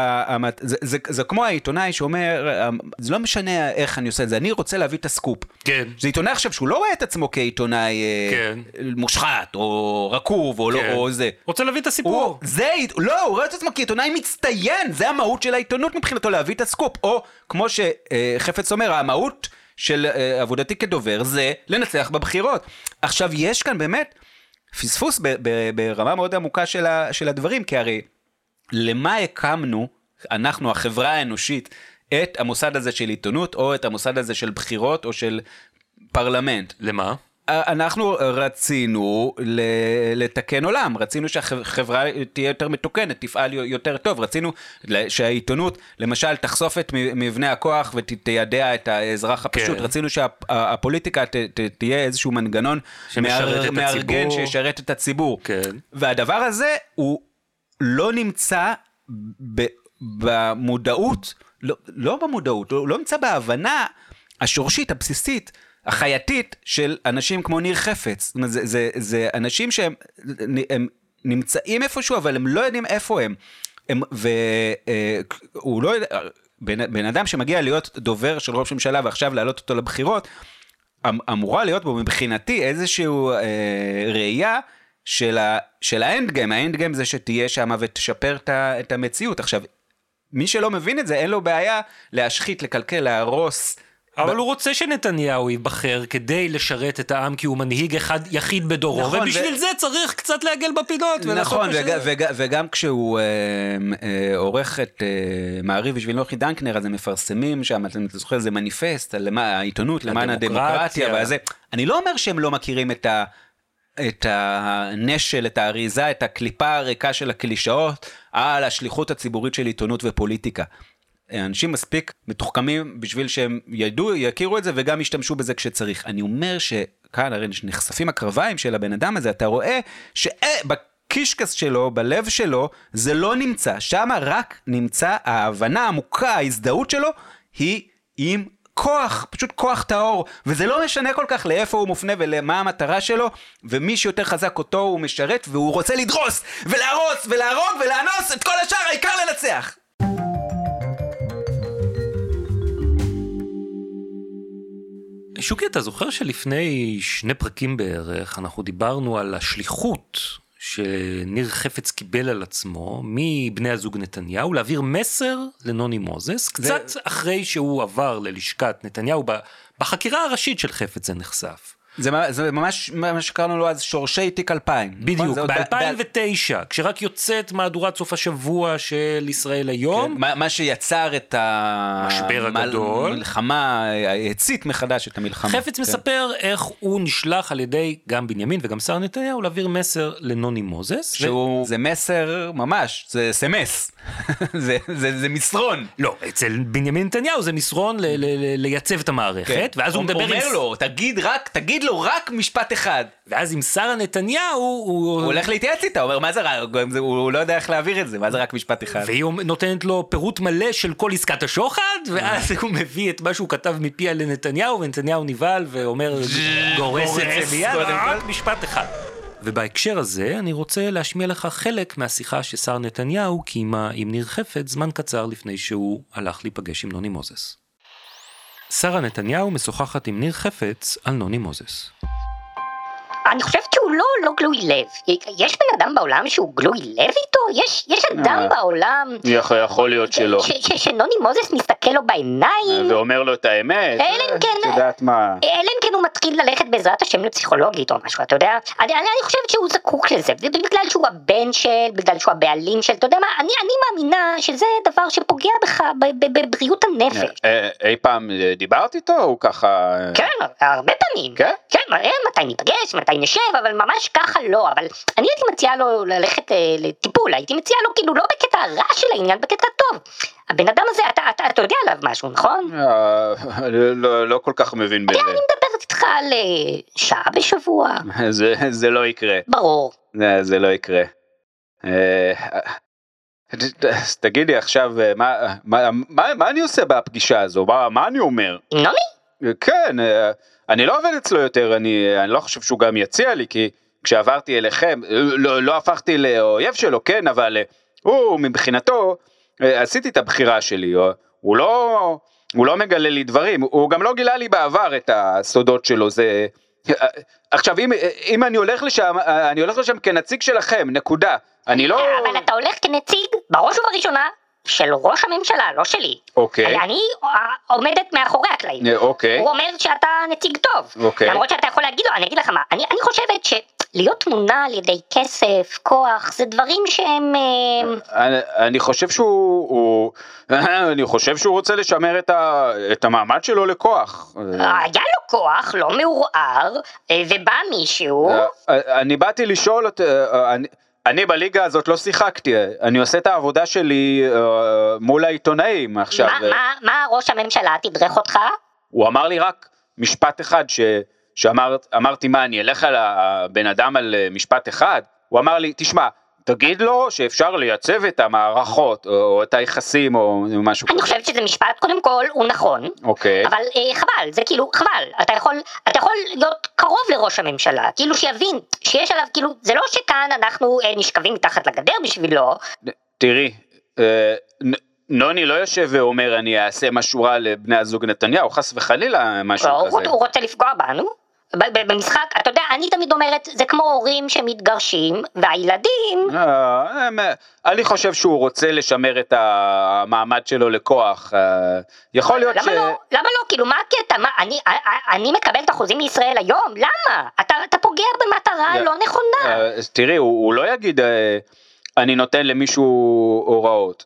זה, זה, זה כמו העיתונאי שאומר, אה, זה לא משנה איך אני עושה את זה, אני רוצה להביא את הסקופ. כן. זה עיתונאי עכשיו שהוא לא רואה את עצמו כעיתונאי אה, כן. מושחת, או רקוב, או, לא, כן. לא, או זה. רוצה להביא את הסיפור. הוא, זה, לא, הוא רואה את עצמו כעיתונאי מצטיין, זה המהות של העיתונות מבחינתו, להביא את הסקופ. או כמו שחפץ אומר, המהות... של uh, עבודתי כדובר זה לנצח בבחירות. עכשיו, יש כאן באמת פספוס ברמה מאוד עמוקה של, ה- של הדברים, כי הרי למה הקמנו, אנחנו, החברה האנושית, את המוסד הזה של עיתונות, או את המוסד הזה של בחירות, או של פרלמנט? למה? אנחנו רצינו לתקן עולם, רצינו שהחברה תהיה יותר מתוקנת, תפעל יותר טוב, רצינו שהעיתונות למשל תחשוף את מבנה הכוח ותיידע את האזרח הפשוט, כן. רצינו שהפוליטיקה תהיה איזשהו מנגנון מארגן שישרת את הציבור. כן. והדבר הזה הוא לא נמצא במודעות, לא, לא במודעות, הוא לא נמצא בהבנה השורשית, הבסיסית. החייתית של אנשים כמו ניר חפץ. זאת אומרת, זה, זה, זה אנשים שהם הם נמצאים איפשהו, אבל הם לא יודעים איפה הם. הם והוא אה, לא יודע, בן, בן אדם שמגיע להיות דובר של ראש ממשלה ועכשיו להעלות אותו לבחירות, אמ, אמורה להיות בו מבחינתי איזושהי אה, ראייה של, ה, של האנד גיים, האנד גיים זה שתהיה שם ותשפר את המציאות. עכשיו, מי שלא מבין את זה, אין לו בעיה להשחית, לקלקל, להרוס. אבל הוא רוצה שנתניהו ייבחר כדי לשרת את העם כי הוא מנהיג אחד יחיד בדורו, נכון, ובשביל ו... זה צריך קצת לעגל בפינות. נכון, וג, וג, וגם כשהוא אה, אה, עורך את אה, מעריב בשביל נוחי דנקנר, אז הם מפרסמים שם, אתה זוכר, זה מניפסט על למה, העיתונות למען הדמוקרטיה, וזה. אני לא אומר שהם לא מכירים את ה... את הנשל, את האריזה, את הקליפה הריקה של הקלישאות על השליחות הציבורית של עיתונות ופוליטיקה. אנשים מספיק מתוחכמים בשביל שהם ידעו, יכירו את זה וגם ישתמשו בזה כשצריך. אני אומר שכאן הרי נחשפים הקרביים של הבן אדם הזה, אתה רואה שבקישקס שלו, בלב שלו, זה לא נמצא. שם רק נמצא ההבנה העמוקה, ההזדהות שלו, היא עם כוח, פשוט כוח טהור, וזה לא משנה כל כך לאיפה הוא מופנה ולמה המטרה שלו, ומי שיותר חזק אותו הוא משרת, והוא רוצה לדרוס, ולהרוס, ולהרוג, ולאנוס את כל השאר, העיקר לנצח. שוקי, אתה זוכר שלפני שני פרקים בערך אנחנו דיברנו על השליחות שניר חפץ קיבל על עצמו מבני הזוג נתניהו להעביר מסר לנוני מוזס, קצת זה... אחרי שהוא עבר ללשכת נתניהו, בחקירה הראשית של חפץ זה נחשף. זה, זה ממש מה שקראנו לו אז שורשי תיק 2000. נכון? בדיוק, ב-2009, כשרק יוצאת מהדורת סוף השבוע של ישראל היום. כן, מה, מה שיצר את המשבר הגדול. המלחמה, הצית מחדש את המלחמה. חפץ כן. מספר איך הוא נשלח על ידי גם בנימין וגם שרה נתניהו להעביר מסר לנוני מוזס. שהוא, ו... זה מסר ממש, זה סמס. זה, זה, זה מסרון. לא, אצל בנימין נתניהו זה מסרון ל, ל, ל, לייצב את המערכת, כן. ואז הוא מדבר עם... אומר לו, תגיד רק, תגיד לו רק משפט אחד. ואז עם שרה נתניהו הוא... הוא הולך להתייעץ איתה, הוא אומר מה זה רק, הוא לא יודע איך להעביר את זה, מה זה רק משפט אחד. והיא נותנת לו פירוט מלא של כל עסקת השוחד, ואז הוא מביא את מה שהוא כתב מפיה לנתניהו, ונתניהו נבהל ואומר, גורס את זה מיד, רק משפט אחד. ובהקשר הזה אני רוצה להשמיע לך חלק מהשיחה ששר נתניהו קיימה עם ניר חפץ זמן קצר לפני שהוא הלך להיפגש עם נוני מוזס. שרה נתניהו משוחחת עם ניר חפץ על נוני מוזס. אני חושבת שהוא לא, לא גלוי לב. יש בן אדם בעולם שהוא גלוי לב איתו? יש, יש אדם אה, בעולם... יכול, יכול להיות שלא. שנוני מוזס מסתכל לו בעיניים. אה, ואומר לו את האמת. אלא אם כן... את יודעת מה... אלא אם כן הוא מתחיל ללכת בעזרת השם לפסיכולוגית או משהו, אתה יודע? אני, אני, אני חושבת שהוא זקוק לזה, בגלל שהוא הבן של, בגלל שהוא הבעלים של, אתה יודע מה? אני, אני מאמינה שזה דבר שפוגע בך, בבריאות הנפש. אה, אי פעם דיברת איתו? הוא ככה... כן, הרבה פעמים. כן? כן, מתי ניפגש, מתי נשב, אבל ממש ככה לא, אבל אני הייתי מציעה לו ללכת אה, לטיפול, הייתי מציעה לו כאילו לא בקטע רע של העניין, בקטע טוב. הבן אדם הזה, אתה, אתה, אתה יודע עליו משהו, נכון? אה, לא, לא כל כך מבין בזה. אני מדברת איתך על אה, שעה בשבוע. זה, זה לא יקרה. ברור. זה, זה לא יקרה. אז תגידי עכשיו, מה, מה, מה, מה אני עושה בפגישה הזו? מה, מה אני אומר? נוני? כן, אני לא עובד אצלו יותר, אני, אני לא חושב שהוא גם יציע לי, כי כשעברתי אליכם, לא, לא הפכתי לאויב שלו, כן, אבל הוא מבחינתו, עשיתי את הבחירה שלי, הוא לא, הוא לא מגלה לי דברים, הוא גם לא גילה לי בעבר את הסודות שלו, זה... עכשיו אם, אם אני הולך לשם, אני הולך לשם כנציג שלכם, נקודה. אני לא... אבל אתה הולך כנציג, בראש ובראשונה, של ראש הממשלה, לא שלי. אוקיי. אני, אני עומדת מאחורי הקלעים. אוקיי. הוא אומר שאתה נציג טוב. אוקיי. למרות שאתה יכול להגיד לו, אני אגיד לך מה, אני, אני חושבת שלהיות תמונה על ידי כסף, כוח, זה דברים שהם... אה, אני, אני חושב שהוא... הוא, אני חושב שהוא רוצה לשמר את, ה, את המעמד שלו לכוח. היה לו כוח, לא מעורער, אה, ובא מישהו... אה, אני באתי לשאול, אני... אני בליגה הזאת לא שיחקתי, אני עושה את העבודה שלי uh, מול העיתונאים עכשיו. מה. מה, מה ראש הממשלה תדרך אותך? הוא אמר לי רק משפט אחד, ש, שאמרתי מה, אני אלך על הבן אדם על אה, משפט אחד? הוא אמר לי, תשמע, תגיד לו שאפשר לייצב את המערכות או את היחסים או משהו כזה. אני חושבת שזה משפט קודם כל הוא נכון. אוקיי. אבל אה, חבל, זה כאילו חבל. אתה יכול, אתה יכול להיות קרוב לראש הממשלה, כאילו שיבין שיש עליו כאילו, זה לא שכאן אנחנו אה, נשכבים מתחת לגדר בשבילו. תראי, אה, נוני לא יושב ואומר אני אעשה משהו רע לבני הזוג נתניהו, חס וחלילה משהו לא, כזה. הוא רוצה לפגוע בנו. במשחק, אתה יודע, אני תמיד אומרת, זה כמו הורים שמתגרשים, והילדים... אה, אני חושב שהוא רוצה לשמר את המעמד שלו לכוח. אה, יכול להיות ש... למה לא? למה לא? כאילו, מה הקטע? אני, אה, אני מקבלת אחוזים מישראל היום? למה? אתה, אתה פוגע במטרה לא נכונה. תראי, הוא, הוא לא יגיד, אני נותן למישהו הוראות.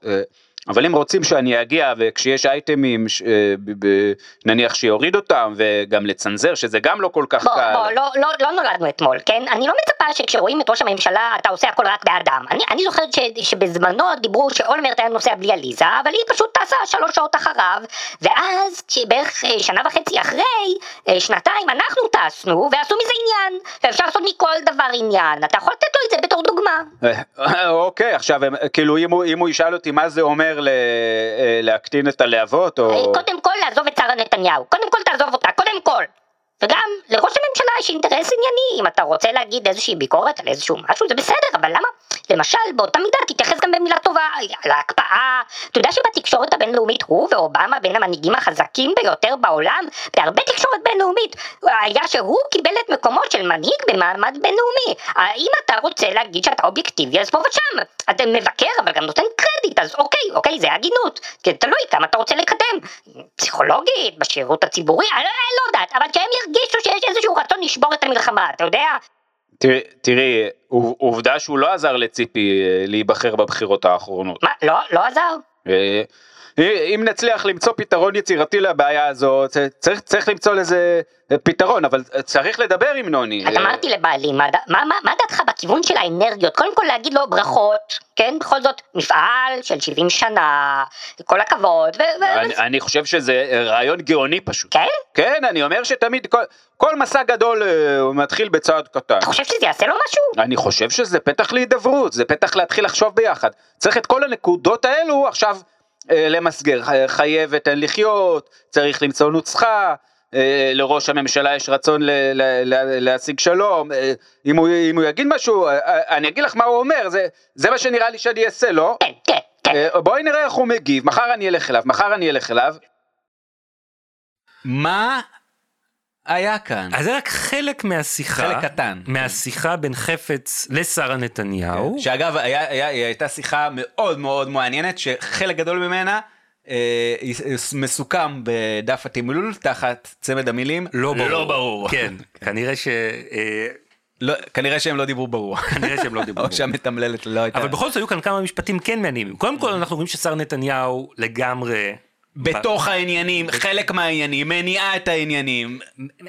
אבל אם רוצים שאני אגיע וכשיש אייטמים ש, אה, נניח שיוריד אותם וגם לצנזר שזה גם לא כל כך בוא, קל. בוא, לא, לא, לא נולדנו אתמול, כן? אני לא מצפה שכשרואים את ראש הממשלה אתה עושה הכל רק באדם. אני, אני זוכרת ש, שבזמנו דיברו שאולמרט היה נוסע בלי עליזה, אבל היא פשוט טסה שלוש שעות אחריו, ואז בערך אה, שנה וחצי אחרי, אה, שנתיים אנחנו טסנו ועשו מזה עניין, ואפשר לעשות מכל דבר עניין, אתה יכול לתת לו את זה בתור דוגמה. אוקיי, עכשיו כאילו אם הוא, אם הוא ישאל אותי מה זה אומר אומר אה, להקטין את הלהבות או... קודם כל לעזוב את שרה נתניהו, קודם כל תעזוב אותה, קודם כל. וגם לראש הממשלה יש אינטרס ענייני, אם אתה רוצה להגיד איזושהי ביקורת על איזשהו משהו זה בסדר, אבל למה, למשל, באותה מידה תתייחס גם במילה טובה להקפאה. אתה יודע שבתקשורת הבינלאומית הוא ואובמה בין המנהיגים החזקים ביותר בעולם, בהרבה תקשורת בינלאומית, היה שהוא קיבל את מקומו של מנהיג במעמד בינלאומי. האם אתה רוצה להגיד שאתה אובייקטיבי אז פה ושם? אתה מבקר אבל גם נותן קרדיט, אז אוקיי, אוקיי, זה הגינות. כי תלוי כמה אתה רוצה לקדם. פסיכולוגית, בשירות הציבורי, אני לא יודעת, אבל שהם ירגישו שיש איזשהו רצון לשבור את המלחמה, אתה יודע? תראי, עובדה שהוא לא עזר לציפי אה, להיבחר בבחירות האחרונות. מה, לא, לא עזר? אה, אם נצליח למצוא פתרון יצירתי לבעיה הזאת, צריך, צריך למצוא לזה פתרון, אבל צריך לדבר עם נוני. אז אמרתי לבעלי, מה, מה, מה, מה דעתך בכיוון של האנרגיות? קודם כל להגיד לו ברכות, כן? בכל זאת, מפעל של 70 שנה, כל הכבוד. ו- אני, אני חושב שזה רעיון גאוני פשוט. כן? כן, אני אומר שתמיד כל, כל מסע גדול uh, מתחיל בצעד קטן. אתה חושב שזה יעשה לו משהו? אני חושב שזה פתח להידברות, זה פתח להתחיל לחשוב ביחד. צריך את כל הנקודות האלו עכשיו אה, למסגר, חייבת לחיות, צריך למצוא נוסחה, אה, לראש הממשלה יש רצון ל- ל- ל- להשיג שלום, אה, אם הוא, אם הוא יגיד משהו, אני אגיד לך מה הוא אומר, זה, זה מה שנראה לי שאני אעשה, לא? כן, כן, כן. בואי נראה איך הוא מגיב, מחר אני אלך אליו, מחר אני אלך אליו. מה היה כאן. אז זה רק חלק מהשיחה, חלק קטן. מהשיחה בין חפץ לשרה נתניהו. שאגב, היה, היה, הייתה שיחה מאוד מאוד מעניינת, שחלק גדול ממנה אה, מסוכם בדף התמלול תחת צמד המילים לא ברור. לא ברור. כן, כנראה ש... אה, לא, כנראה שהם לא דיברו ברור. כנראה שהם לא דיברו ברור. או שהמתמללת לא הייתה. אבל בכל זאת היו כאן כמה משפטים כן מעניינים. קודם כל אנחנו רואים ששר נתניהו לגמרי בתוך העניינים, חלק מהעניינים, מניעה את העניינים.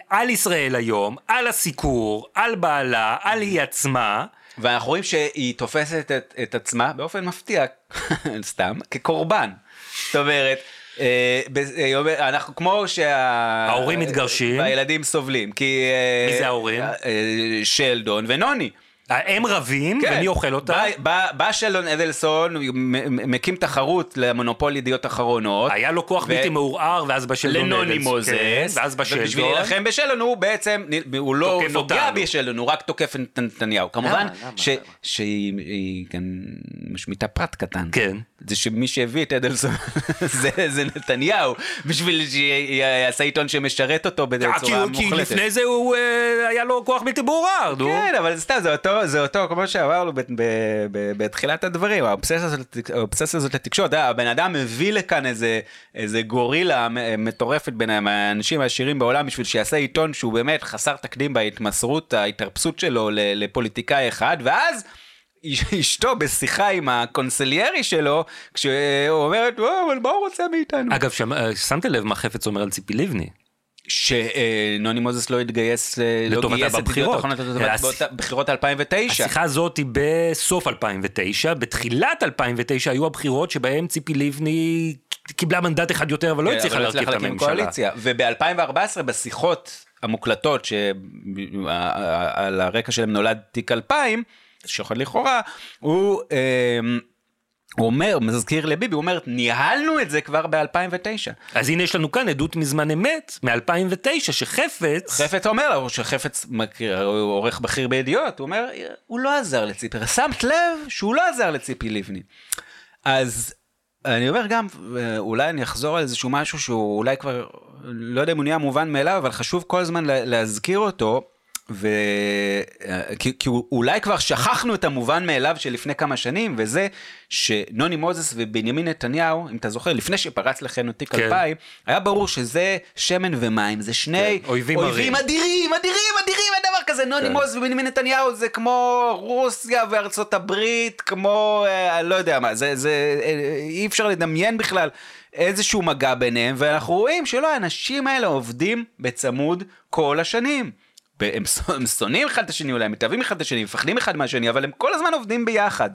על ישראל היום, על הסיקור, על בעלה, על היא עצמה. ואנחנו רואים שהיא תופסת את, את עצמה באופן מפתיע, סתם, כקורבן. זאת אומרת, אה, אה, אנחנו כמו שה... ההורים מתגרשים. והילדים סובלים, כי... אה, מי זה ההורים? שלדון ונוני. הם רבים, כן. ואני אוכל אותה. בא, בא, בא שלון אדלסון, מקים תחרות למונופול ידיעות אחרונות. היה לו כוח ו... בלתי מעורער, ואז בא שלון אדלסון. לנוני מוזס. כן, ואז בא שלדון. ובשביל להילחם בשלון הוא בעצם, הוא לא נוגע בשלון, הוא רק תוקף את נתניהו. כמובן שהיא גם משמיטה פרט קטן. כן. זה שמי שהביא את אדלסון זה, זה נתניהו, בשביל שיעשה עיתון שמשרת אותו בצורה מוחלטת. כי לפני זה הוא, אה, היה לו כוח בלתי מעורר, נו. כן, אבל סתם, זה אותו... זה אותו, כמו שאמרנו בתחילת הדברים, האובססיה הזאת לתקשורת, הבן אדם מביא לכאן איזה, איזה גורילה מטורפת בין האנשים העשירים בעולם בשביל שיעשה עיתון שהוא באמת חסר תקדים בהתמסרות, ההתרפסות שלו לפוליטיקאי אחד, ואז... אשתו בשיחה עם הקונסליירי שלו, כשהוא אומרת, אבל מה הוא רוצה מאיתנו? אגב, שמת לב מה חפץ אומר על ציפי לבני. שנוני מוזס לא התגייס, לא גייס את בבחירות, בחירות 2009. השיחה הזאת היא בסוף 2009, בתחילת 2009 היו הבחירות שבהן ציפי לבני קיבלה מנדט אחד יותר, אבל לא כן, הצליחה להרכיב את הממשלה. וב-2014 בשיחות המוקלטות שעל הרקע שלהם נולד תיק 2000, שוחד לכאורה, הוא... אמ, הוא אומר, מזכיר לביבי, הוא אומר, ניהלנו את זה כבר ב-2009. אז הנה יש לנו כאן עדות מזמן אמת, מ-2009, שחפץ... חפץ אומר לו, שחפץ עורך בכיר בידיעות, הוא אומר, הוא לא עזר לציפי, שמת לב שהוא לא עזר לציפי לבני. אז אני אומר גם, אולי אני אחזור על איזשהו משהו שהוא אולי כבר, לא יודע אם הוא נהיה מובן מאליו, אבל חשוב כל הזמן להזכיר אותו. ו... כי, כי אולי כבר שכחנו את המובן מאליו של לפני כמה שנים, וזה שנוני מוזס ובנימין נתניהו, אם אתה זוכר, לפני שפרץ לכם תיק כן. 2000, היה ברור שזה שמן ומים, זה שני כן, אויבים, אויבים אדירים, אדירים, אדירים, אין דבר כזה, נוני כן. מוזס ובנימין נתניהו זה כמו רוסיה וארצות הברית, כמו, אה, לא יודע מה, זה, זה, אה, אי אפשר לדמיין בכלל. איזשהו מגע ביניהם, ואנחנו רואים שלא, האנשים האלה עובדים בצמוד כל השנים. הם, שונאים אחד את השני, אולי הם מתאהבים אחד את השני, מפחדים אחד מהשני, אבל הם כל הזמן עובדים ביחד.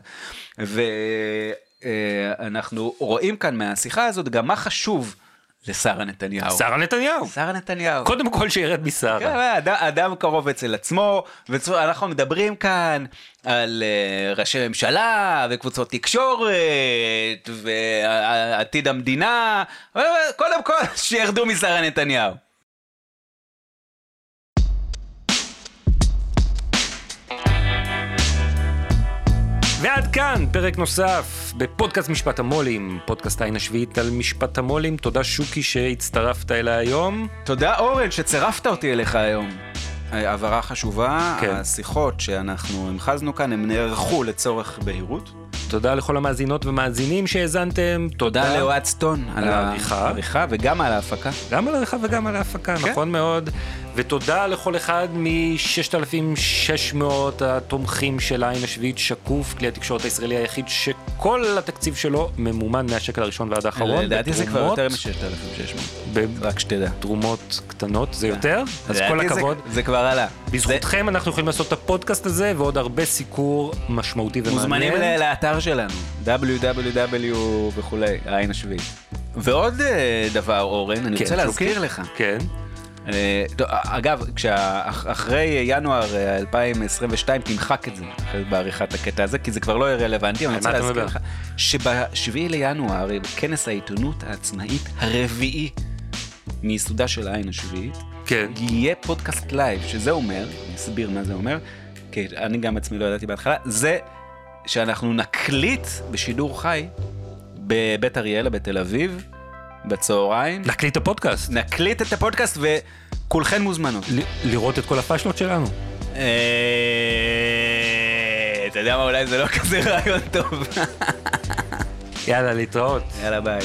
ואנחנו אה, רואים כאן מהשיחה הזאת גם מה חשוב. לשרה נתניהו. שרה נתניהו. שרה נתניהו. קודם כל שירד משרה. כן, אדם, אדם קרוב אצל עצמו, ואנחנו מדברים כאן על uh, ראשי ממשלה, וקבוצות תקשורת, ועתיד המדינה, קודם כל שירדו משרה נתניהו. פרק נוסף בפודקאסט משפט המו"לים, פודקאסט העין השביעית על משפט המו"לים. תודה שוקי שהצטרפת אליי היום. תודה אורן שצירפת אותי אליך היום. הבהרה חשובה, כן. השיחות שאנחנו המחזנו כאן, הם נערכו לצורך בהירות. תודה לכל המאזינות ומאזינים שהאזנתם. תודה לאוהד סטון על. העריכה וגם על ההפקה. גם על העריכה וגם על ההפקה, כן. נכון מאוד. ותודה לכל אחד מ-6,600 התומכים של העין השביעית שקוף, כלי התקשורת הישראלי היחיד שכל התקציב שלו ממומן מהשקל הראשון ועד האחרון. לדעתי זה כבר יותר מ-6,600. ב- רק שתדע. תרומות קטנות, זה יותר? אז כל הכבוד. זה כבר עלה. בזכותכם אנחנו יכולים לעשות את הפודקאסט הזה ועוד הרבה סיקור משמעותי ומעניין. מוזמנים לאתר שלנו, www וכולי, העין השביעית. ועוד אה, דבר, אורן, אני כן, רוצה להזכיר? לך. כן. אה, אגב, אחרי ינואר אה, 2022 תמחק את זה בעריכת הקטע הזה, כי זה כבר לא יהיה רלוונטי, אבל אני רוצה להזכיר? לך שב-7 לינואר, אה, כנס העיתונות העצמאית הרביעי מיסודה של העין השביעית, כן. יהיה פודקאסט live, שזה אומר, אני אסביר מה זה אומר, כי אני גם עצמי לא ידעתי בהתחלה, זה שאנחנו נקליט בשידור חי בבית אריאלה בתל אביב, בצהריים, להקליט את הפודקאסט. נקליט את הפודקאסט וכולכן מוזמנות. ל- לראות את כל הפאשלות שלנו. אה, אתה יודע מה, אולי זה לא כזה רעיון טוב. יאללה, להתראות. יאללה ביי.